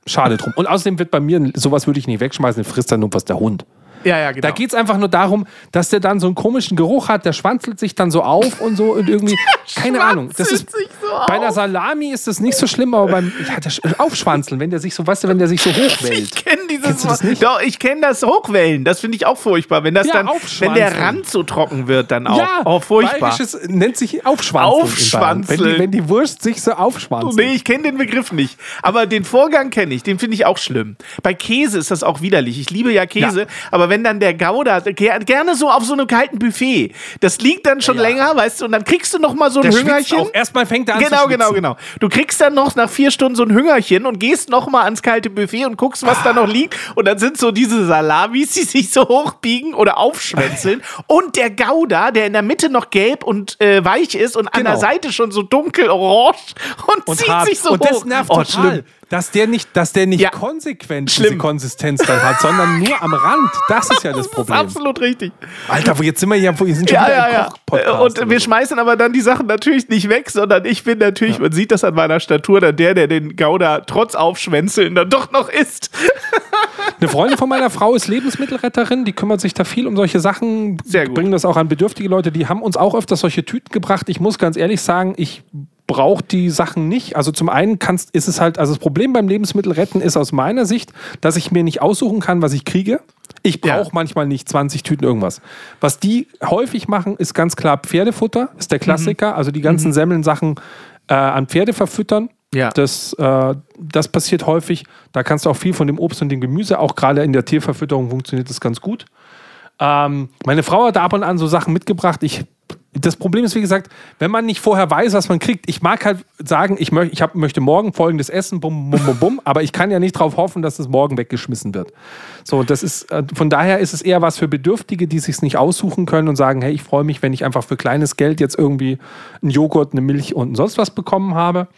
schade drum. Und außerdem wird bei mir, sowas würde ich nicht wegschmeißen, frisst dann nur was der Hund. Ja, ja, genau. Da geht es einfach nur darum, dass der dann so einen komischen Geruch hat, der schwanzelt sich dann so auf und so und irgendwie, keine Ahnung. Das ist, sich so bei einer Salami ist das nicht so schlimm, aber beim ja, Aufschwanzeln, wenn der sich so, weißt du, wenn der sich so hochwählt. Ich kenne dieses das nicht? Doch, ich kenne das Hochwellen. Das finde ich auch furchtbar. Wenn das Ja, dann, wenn der Rand so trocken wird, dann auch. Ja, oh, furchtbar. Bayerisches nennt sich Aufschwanzeln. Aufschwanzeln. Wenn die, wenn die Wurst sich so aufschwanzelt. Nee, ich kenne den Begriff nicht. Aber den Vorgang kenne ich. Den finde ich auch schlimm. Bei Käse ist das auch widerlich. Ich liebe ja Käse. Ja. Aber wenn dann der Gouda, ger gerne so auf so einem kalten Buffet, das liegt dann schon Ja. länger, weißt du, und dann kriegst du noch mal so ein Der Hüngerchen. auch. Erstmal fängt er an Genau, genau, genau. Du kriegst dann noch nach vier Stunden so ein Hüngerchen und gehst noch mal ans kalte Buffet und guckst, was da noch liegt. Und dann sind so diese Salamis, die sich so hochbiegen oder aufschwänzeln. und der Gouda, der in der Mitte noch gelb und äh, weich ist und an Genau. der Seite schon so dunkel orange und, Und, zieht hart. sich so und hoch. das nervt oh, total. schlimm. Dass der nicht, dass der nicht Ja. konsequent diese Schlimm. Konsistenz dann hat, sondern nur am Rand. Das ist ja das Das ist Problem. absolut richtig. Alter, wo jetzt sind wir ja, wir sind schon Ja, wieder ja, im ja. Und wir so. schmeißen aber dann die Sachen natürlich nicht weg, sondern ich bin natürlich, man sieht das an meiner Statur, dann der, der den Gouda trotz Aufschwänzeln dann doch noch isst. Eine Freundin von meiner Frau ist Lebensmittelretterin, die kümmert sich da viel um solche Sachen, Sehr gut. bringen das auch an bedürftige Leute, die haben uns auch öfters solche Tüten gebracht. Ich muss ganz ehrlich sagen, ich brauche die Sachen nicht. Also zum einen kannst, ist es halt, also das Problem beim Lebensmittelretten ist aus meiner Sicht, dass ich mir nicht aussuchen kann, was ich kriege. Ich brauche Ja. manchmal nicht 20 Tüten irgendwas. Was die häufig machen, ist ganz klar Pferdefutter, ist der Klassiker. Also die ganzen Semmeln-Sachen äh, an Pferde verfüttern. Ja. Das, äh, das passiert häufig. Da kannst du auch viel von dem Obst und dem Gemüse, auch gerade in der Tierverfütterung funktioniert das ganz gut. Ähm, meine Frau hat ab und an so Sachen mitgebracht. Ich, das Problem ist, wie gesagt, wenn man nicht vorher weiß, was man kriegt. Ich mag halt sagen, ich, möch, ich hab, möchte morgen folgendes essen, bum, bum, bum, bum, aber ich kann ja nicht darauf hoffen, dass es morgen weggeschmissen wird. So, das ist, äh, von daher ist es eher was für Bedürftige, die sich nicht aussuchen können und sagen, hey, ich freue mich, wenn ich einfach für kleines Geld jetzt irgendwie einen Joghurt, eine Milch und sonst was bekommen habe.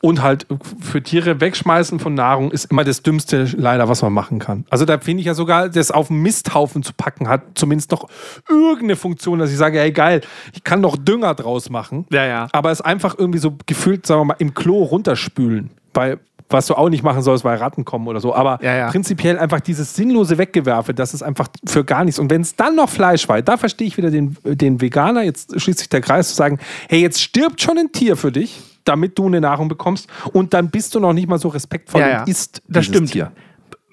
Und halt für Tiere wegschmeißen von Nahrung ist immer das Dümmste leider, was man machen kann. Also da finde ich ja sogar, das auf einen Misthaufen zu packen, hat zumindest noch irgendeine Funktion, dass ich sage, hey geil, ich kann noch Dünger draus machen. Ja, ja. Aber es einfach irgendwie so gefühlt, sagen wir mal, im Klo runterspülen. Weil, was du auch nicht machen sollst, weil Ratten kommen oder so. Aber Ja, ja. prinzipiell einfach dieses sinnlose Weggewerfe, das ist einfach für gar nichts. Und wenn es dann noch Fleisch war, da verstehe ich wieder den, den Veganer, jetzt schließt sich der Kreis zu sagen, hey, jetzt stirbt schon ein Tier für dich, damit du eine Nahrung bekommst und dann bist du noch nicht mal so respektvoll Ja, ja. und isst Das stimmt. Tier.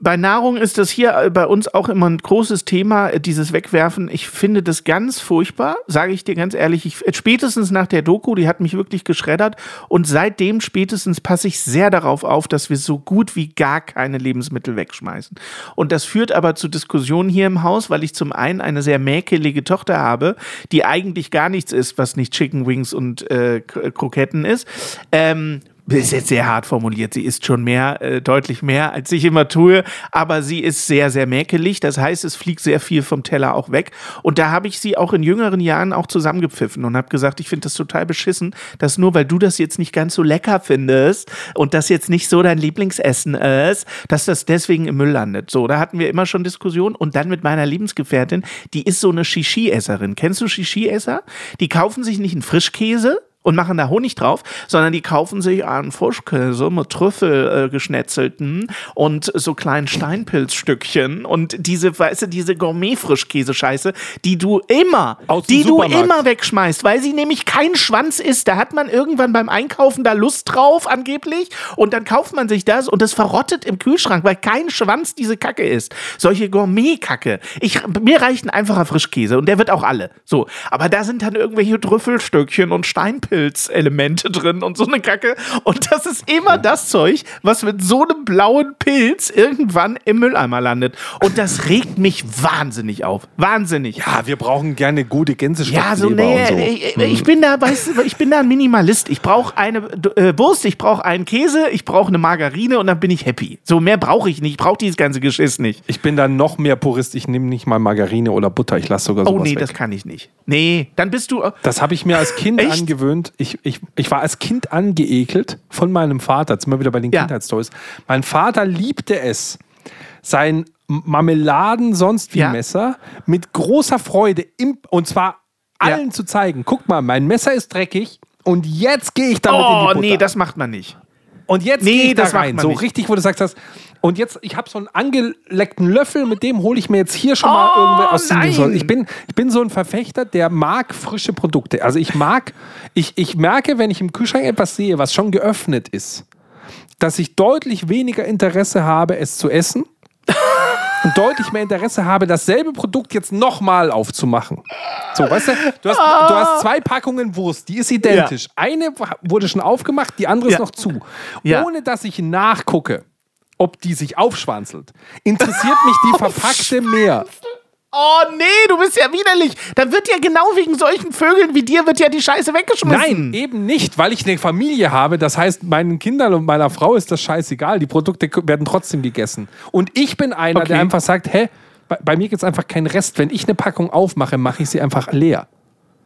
Bei Nahrung ist das hier äh, bei uns auch immer ein großes Thema, äh, dieses Wegwerfen. Ich finde das ganz furchtbar, sage ich dir ganz ehrlich. Ich, äh, spätestens nach der Doku, die hat mich wirklich geschreddert. Und seitdem spätestens passe ich sehr darauf auf, dass wir so gut wie gar keine Lebensmittel wegschmeißen. Und das führt aber zu Diskussionen hier im Haus, weil ich zum einen eine sehr mäkelige Tochter habe, die eigentlich gar nichts ist, was nicht Chicken Wings und äh, Kroketten ist. Ähm, ist jetzt sehr hart formuliert. Sie ist schon mehr, äh, deutlich mehr, als ich immer tue, aber sie ist sehr, sehr mäkelig. Das heißt, es fliegt sehr viel vom Teller auch weg. Und da habe ich sie auch in jüngeren Jahren auch zusammengepfiffen und habe gesagt, ich finde das total beschissen, dass nur weil du das jetzt nicht ganz so lecker findest und das jetzt nicht so dein Lieblingsessen ist, dass das deswegen im Müll landet. So, da hatten wir immer schon Diskussionen. Und dann mit meiner Lebensgefährtin, die ist so eine Shishi-Esserin. Kennst du Shishi-Esser? Die kaufen sich nicht einen Frischkäse, und machen da Honig drauf, sondern die kaufen sich einen Frischkäse mit Trüffel äh, geschnetzelten und so kleinen Steinpilzstückchen und diese, weißt du, diese Gourmet-Frischkäse-Scheiße, die du immer, Aus die du immer wegschmeißt, weil sie nämlich kein Schwanz ist. Da hat man irgendwann beim Einkaufen da Lust drauf, angeblich, und dann kauft man sich das und das verrottet im Kühlschrank, weil kein Schwanz diese Kacke ist. Solche Gourmet-Kacke. Ich, mir reicht ein einfacher Frischkäse und der wird auch alle. So. Aber da sind dann irgendwelche Trüffelstückchen und Steinpilz-Elemente drin und so eine Kacke. Und das ist immer das Zeug, was mit so einem blauen Pilz irgendwann im Mülleimer landet. Und das regt mich wahnsinnig auf. Wahnsinnig. Ja, wir brauchen gerne gute Gänseschnapsleber Ja, so nee, und so. Ich, ich bin da, weißt du, ich bin da ein Minimalist. Ich brauche eine äh, Wurst, ich brauche einen Käse, ich brauche eine Margarine und dann bin ich happy. So mehr brauche ich nicht. Ich brauche dieses ganze Geschiss nicht. Ich bin da noch mehr Purist. Ich nehme nicht mal Margarine oder Butter. Ich lasse sogar Oh sowas nee, weg. das kann ich nicht. Nee, dann bist du. äh, Das habe ich mir als Kind Echt? angewöhnt. Ich, ich, ich war als Kind angeekelt von meinem Vater. Jetzt sind wir wieder bei den Ja. Kindheitsstories. Mein Vater liebte es, sein Marmeladen sonst wie Ja. Messer mit großer Freude im, und zwar allen zu zeigen. Guck mal, mein Messer ist dreckig und jetzt gehe ich damit in die Oh Butter. nee, das macht man nicht. Und jetzt Nee, gehe ich da rein. So nicht. richtig, wo du sagst hast. Und jetzt, ich habe so einen angeleckten Löffel, mit dem hole ich mir jetzt hier schon mal Oh, irgendwie aus dem nein. so, ich bin, ich bin so ein Verfechter, der mag frische Produkte. Also ich mag, ich, ich merke, wenn ich im Kühlschrank etwas sehe, was schon geöffnet ist, dass ich deutlich weniger Interesse habe, es zu essen. Und deutlich mehr Interesse habe, dasselbe Produkt jetzt nochmal aufzumachen. So, weißt du, du hast, du hast zwei Packungen Wurst, die ist identisch. Eine wurde schon aufgemacht, die andere ist Ja. noch zu. Ja. Ohne dass ich nachgucke, ob die sich aufschwanzelt, interessiert mich die verpackte mehr. Oh nee, du bist ja widerlich. Dann wird ja genau wegen solchen Vögeln wie dir wird ja die Scheiße weggeschmissen. Nein, eben nicht, weil ich eine Familie habe. Das heißt, meinen Kindern und meiner Frau ist das scheißegal. Die Produkte werden trotzdem gegessen. Und ich bin einer, Okay. der einfach sagt, hä, bei, bei mir gibt es einfach keinen Rest. Wenn ich eine Packung aufmache, mache ich sie einfach leer.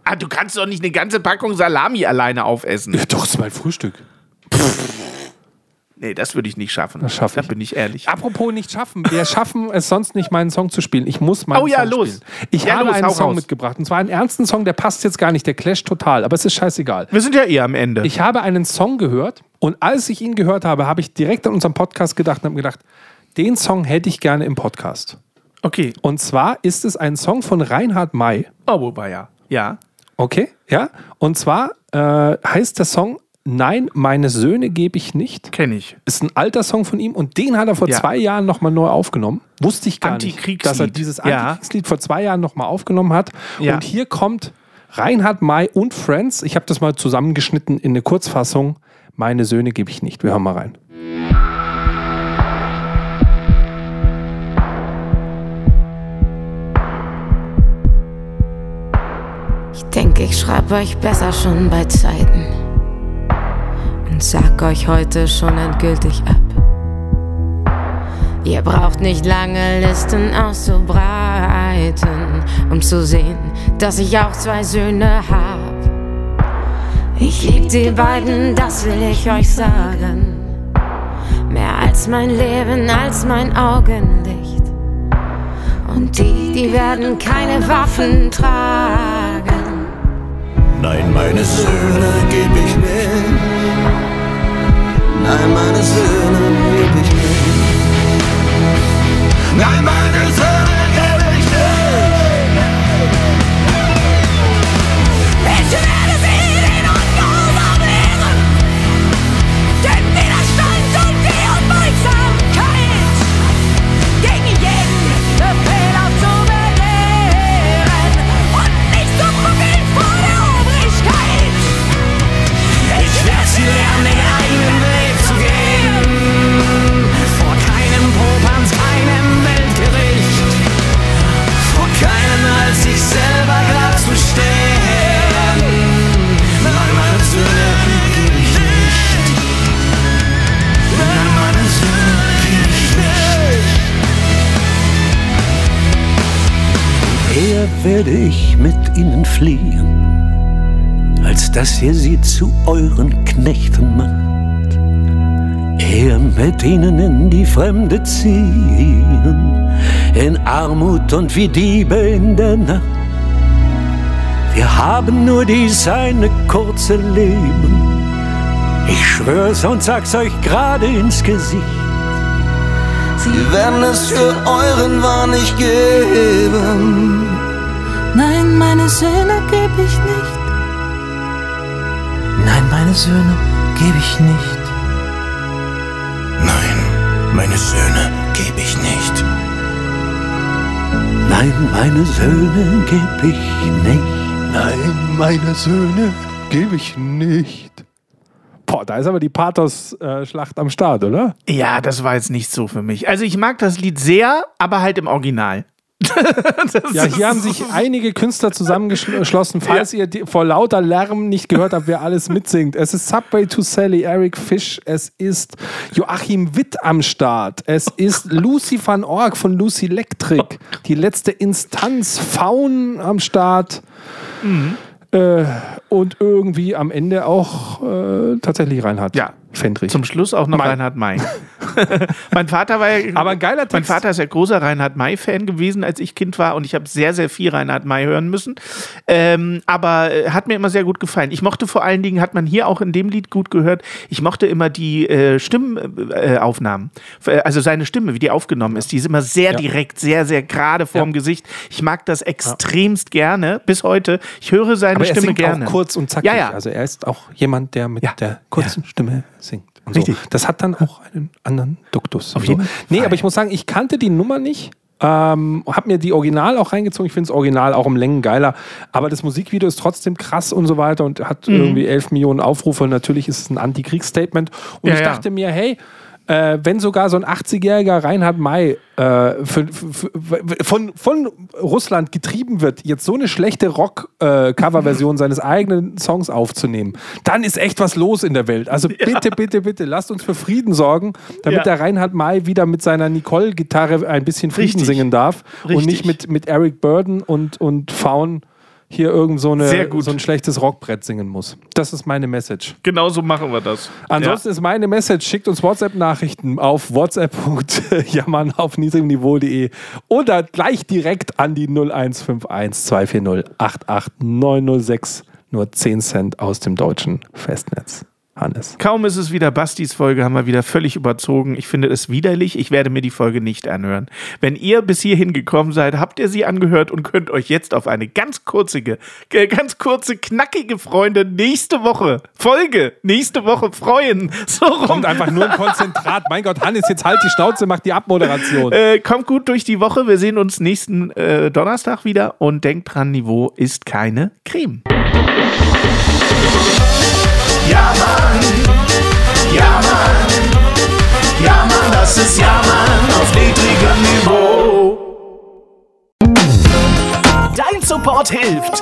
Ah, du kannst doch nicht eine ganze Packung Salami alleine aufessen. Ja, doch, das ist mein Frühstück. Nee, das würde ich nicht schaffen. Das schaff Da ich. bin ich ehrlich. Apropos nicht schaffen. Wir schaffen es sonst nicht, meinen Song zu spielen. Ich muss meinen Oh ja, Song los. spielen. Ich Ja, habe los, einen Song raus. mitgebracht. Und zwar einen ernsten Song, der passt jetzt gar nicht. Der clasht total. Aber es ist scheißegal. Wir sind ja eh am Ende. Ich habe einen Song gehört und als ich ihn gehört habe, habe ich direkt an unseren Podcast gedacht und habe gedacht, den Song hätte ich gerne im Podcast. okay. Und zwar ist es ein Song von Reinhard May. Oh, wobei ja. Ja. Okay, ja. Und zwar äh, heißt der Song Nein, meine Söhne gebe ich nicht. Kenne ich. Ist ein alter Song von ihm und den hat er vor Ja. zwei Jahren nochmal neu aufgenommen. Wusste ich gar nicht, Antikriegslied. dass er dieses Ja. Antikriegslied vor zwei Jahren nochmal aufgenommen hat. Ja. Und hier kommt Reinhard May und Friends. Ich habe das mal zusammengeschnitten in eine Kurzfassung. Meine Söhne gebe ich nicht. Wir hören mal rein. Ich denke, ich schreibe euch besser schon bei Zeiten und sag euch heute schon endgültig ab. Ihr braucht nicht lange Listen auszubreiten, um zu sehen, dass ich auch zwei Söhne hab. Ich lieb die beiden, das will ich euch sagen. Mehr als mein Leben, als mein Augenlicht. Und die, die werden keine Waffen tragen. Nein, meine Söhne geb ich nicht. Nein, meine Söhne geb ich nicht. Nein, meine Söhne geb werde ich mit ihnen fliehen, als dass ihr sie zu euren Knechten macht. Eher mit ihnen in die Fremde ziehen, in Armut und wie Diebe in der Nacht. Wir haben nur dies eine kurze Leben. Ich schwör's und sag's euch gerade ins Gesicht. Sie werden es für euren Wahn nicht geben. Nein, meine Söhne geb ich nicht. Nein, meine Söhne gebe ich nicht. Nein, meine Söhne geb ich nicht. Nein, meine Söhne geb ich nicht. Nein, meine Söhne gebe ich nicht. Boah, da ist aber die Pathos-Schlacht am Start, oder? Ja, das war jetzt nicht so für mich. Also ich mag das Lied sehr, aber halt im Original. Ja, hier haben sich einige Künstler zusammengeschlossen. Falls ihr die, vor lauter Lärm nicht gehört habt, wer alles mitsingt. Es ist Subway to Sally, Eric Fish, es ist Joachim Witt am Start, es ist Lucy van Org von Lucy Electric, die letzte Instanz, Faun am Start. Äh, und irgendwie am Ende auch äh, tatsächlich Reinhard Ja. Fendrich. Zum Schluss auch noch Mai. Reinhard May. mein Vater war ja, Aber ein geiler Mein Text. Vater ist ja großer Reinhard May-Fan gewesen, als ich Kind war und ich habe sehr, sehr viel Reinhard May hören müssen. Ähm, aber äh, hat mir immer sehr gut gefallen. Ich mochte vor allen Dingen, hat man hier auch in dem Lied gut gehört, ich mochte immer die äh, Stimmaufnahmen. Äh. Äh, also seine Stimme, wie die aufgenommen ist, die ist immer sehr direkt, sehr, sehr gerade vorm Gesicht. Ich mag das extremst gerne, bis heute. Ich höre seine Aber er Stimme singt gerne. auch kurz und zackig. Ja, ja. Also er ist auch jemand, der mit Ja. der kurzen Stimme singt. Und Richtig. So. Das hat dann auch einen anderen Duktus. Auf jeden so. Nee, Fall. aber ich muss sagen, ich kannte die Nummer nicht. Ähm, hab mir die Original auch reingezogen. Ich finde das Original auch um Längen geiler. Aber das Musikvideo ist trotzdem krass und so weiter und hat Mhm. irgendwie 11 Millionen Aufrufe. Und natürlich ist es ein Antikriegsstatement. Und Ja, ich ja. dachte mir, hey, äh, wenn sogar so ein 80-jähriger Reinhard May äh, für, für, von, von Russland getrieben wird, jetzt so eine schlechte Rock-Cover-Version seines eigenen Songs aufzunehmen, dann ist echt was los in der Welt. Also bitte, bitte, bitte, lasst uns für Frieden sorgen, damit Ja. der Reinhard May wieder mit seiner Nicole-Gitarre ein bisschen Frieden Richtig. singen darf und Richtig. nicht mit, mit Eric Burden und, und Faun hier irgend so, eine, so ein schlechtes Rockbrett singen muss. Das ist meine Message. Genau so machen wir das. Ansonsten ist meine Message, schickt uns WhatsApp-Nachrichten auf whatsapp.jammern auf niedrigem-niveau.de oder gleich direkt an die 0151 240 88906. Nur 10 Cent aus dem deutschen Festnetz. Hannes. Kaum ist es wieder Bastis Folge, haben wir wieder völlig überzogen. Ich finde es widerlich. Ich werde mir die Folge nicht anhören. Wenn ihr bis hierhin gekommen seid, habt ihr sie angehört und könnt euch jetzt auf eine ganz kurze, äh, ganz kurze, knackige Freunde nächste Woche, Folge, nächste Woche freuen. So rum. Kommt einfach nur ein Konzentrat. Mein Gott, Hannes, jetzt halt die Schnauze, mach die Abmoderation. Äh, kommt gut durch die Woche. Wir sehen uns nächsten äh, Donnerstag wieder und denkt dran, Niveau ist keine Creme. Ja, Mann. Ja, Mann. Ja, Mann, das ist Ja, Mann auf niedrigem Niveau. Dein Support hilft.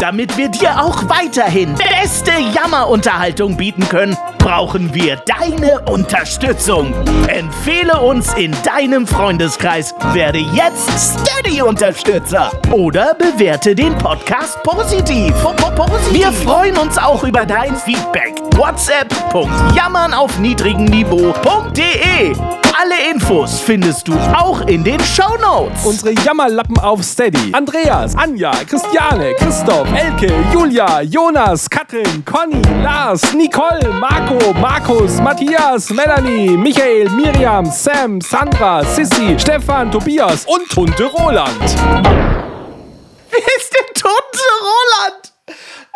Damit wir dir auch weiterhin beste Jammerunterhaltung bieten können, brauchen wir deine Unterstützung. Empfehle uns in deinem Freundeskreis, werde jetzt Steady-Unterstützer oder bewerte den Podcast positiv. Po- po- positiv. Wir freuen uns auch über dein Feedback. WhatsApp.jammern auf niedrigem Niveau.de. Alle Infos findest du auch in den Show Notes. Unsere Jammerlappen auf Steady. Andreas, Anja, Christiane, Christoph, Elke, Julia, Jonas, Katrin, Conny, Lars, Nicole, Marco, Markus, Matthias, Melanie, Michael, Miriam, Sam, Sandra, Sissy, Stefan, Tobias und Tunte Roland. Wer ist denn Tunte Roland?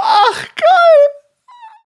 Ach, geil.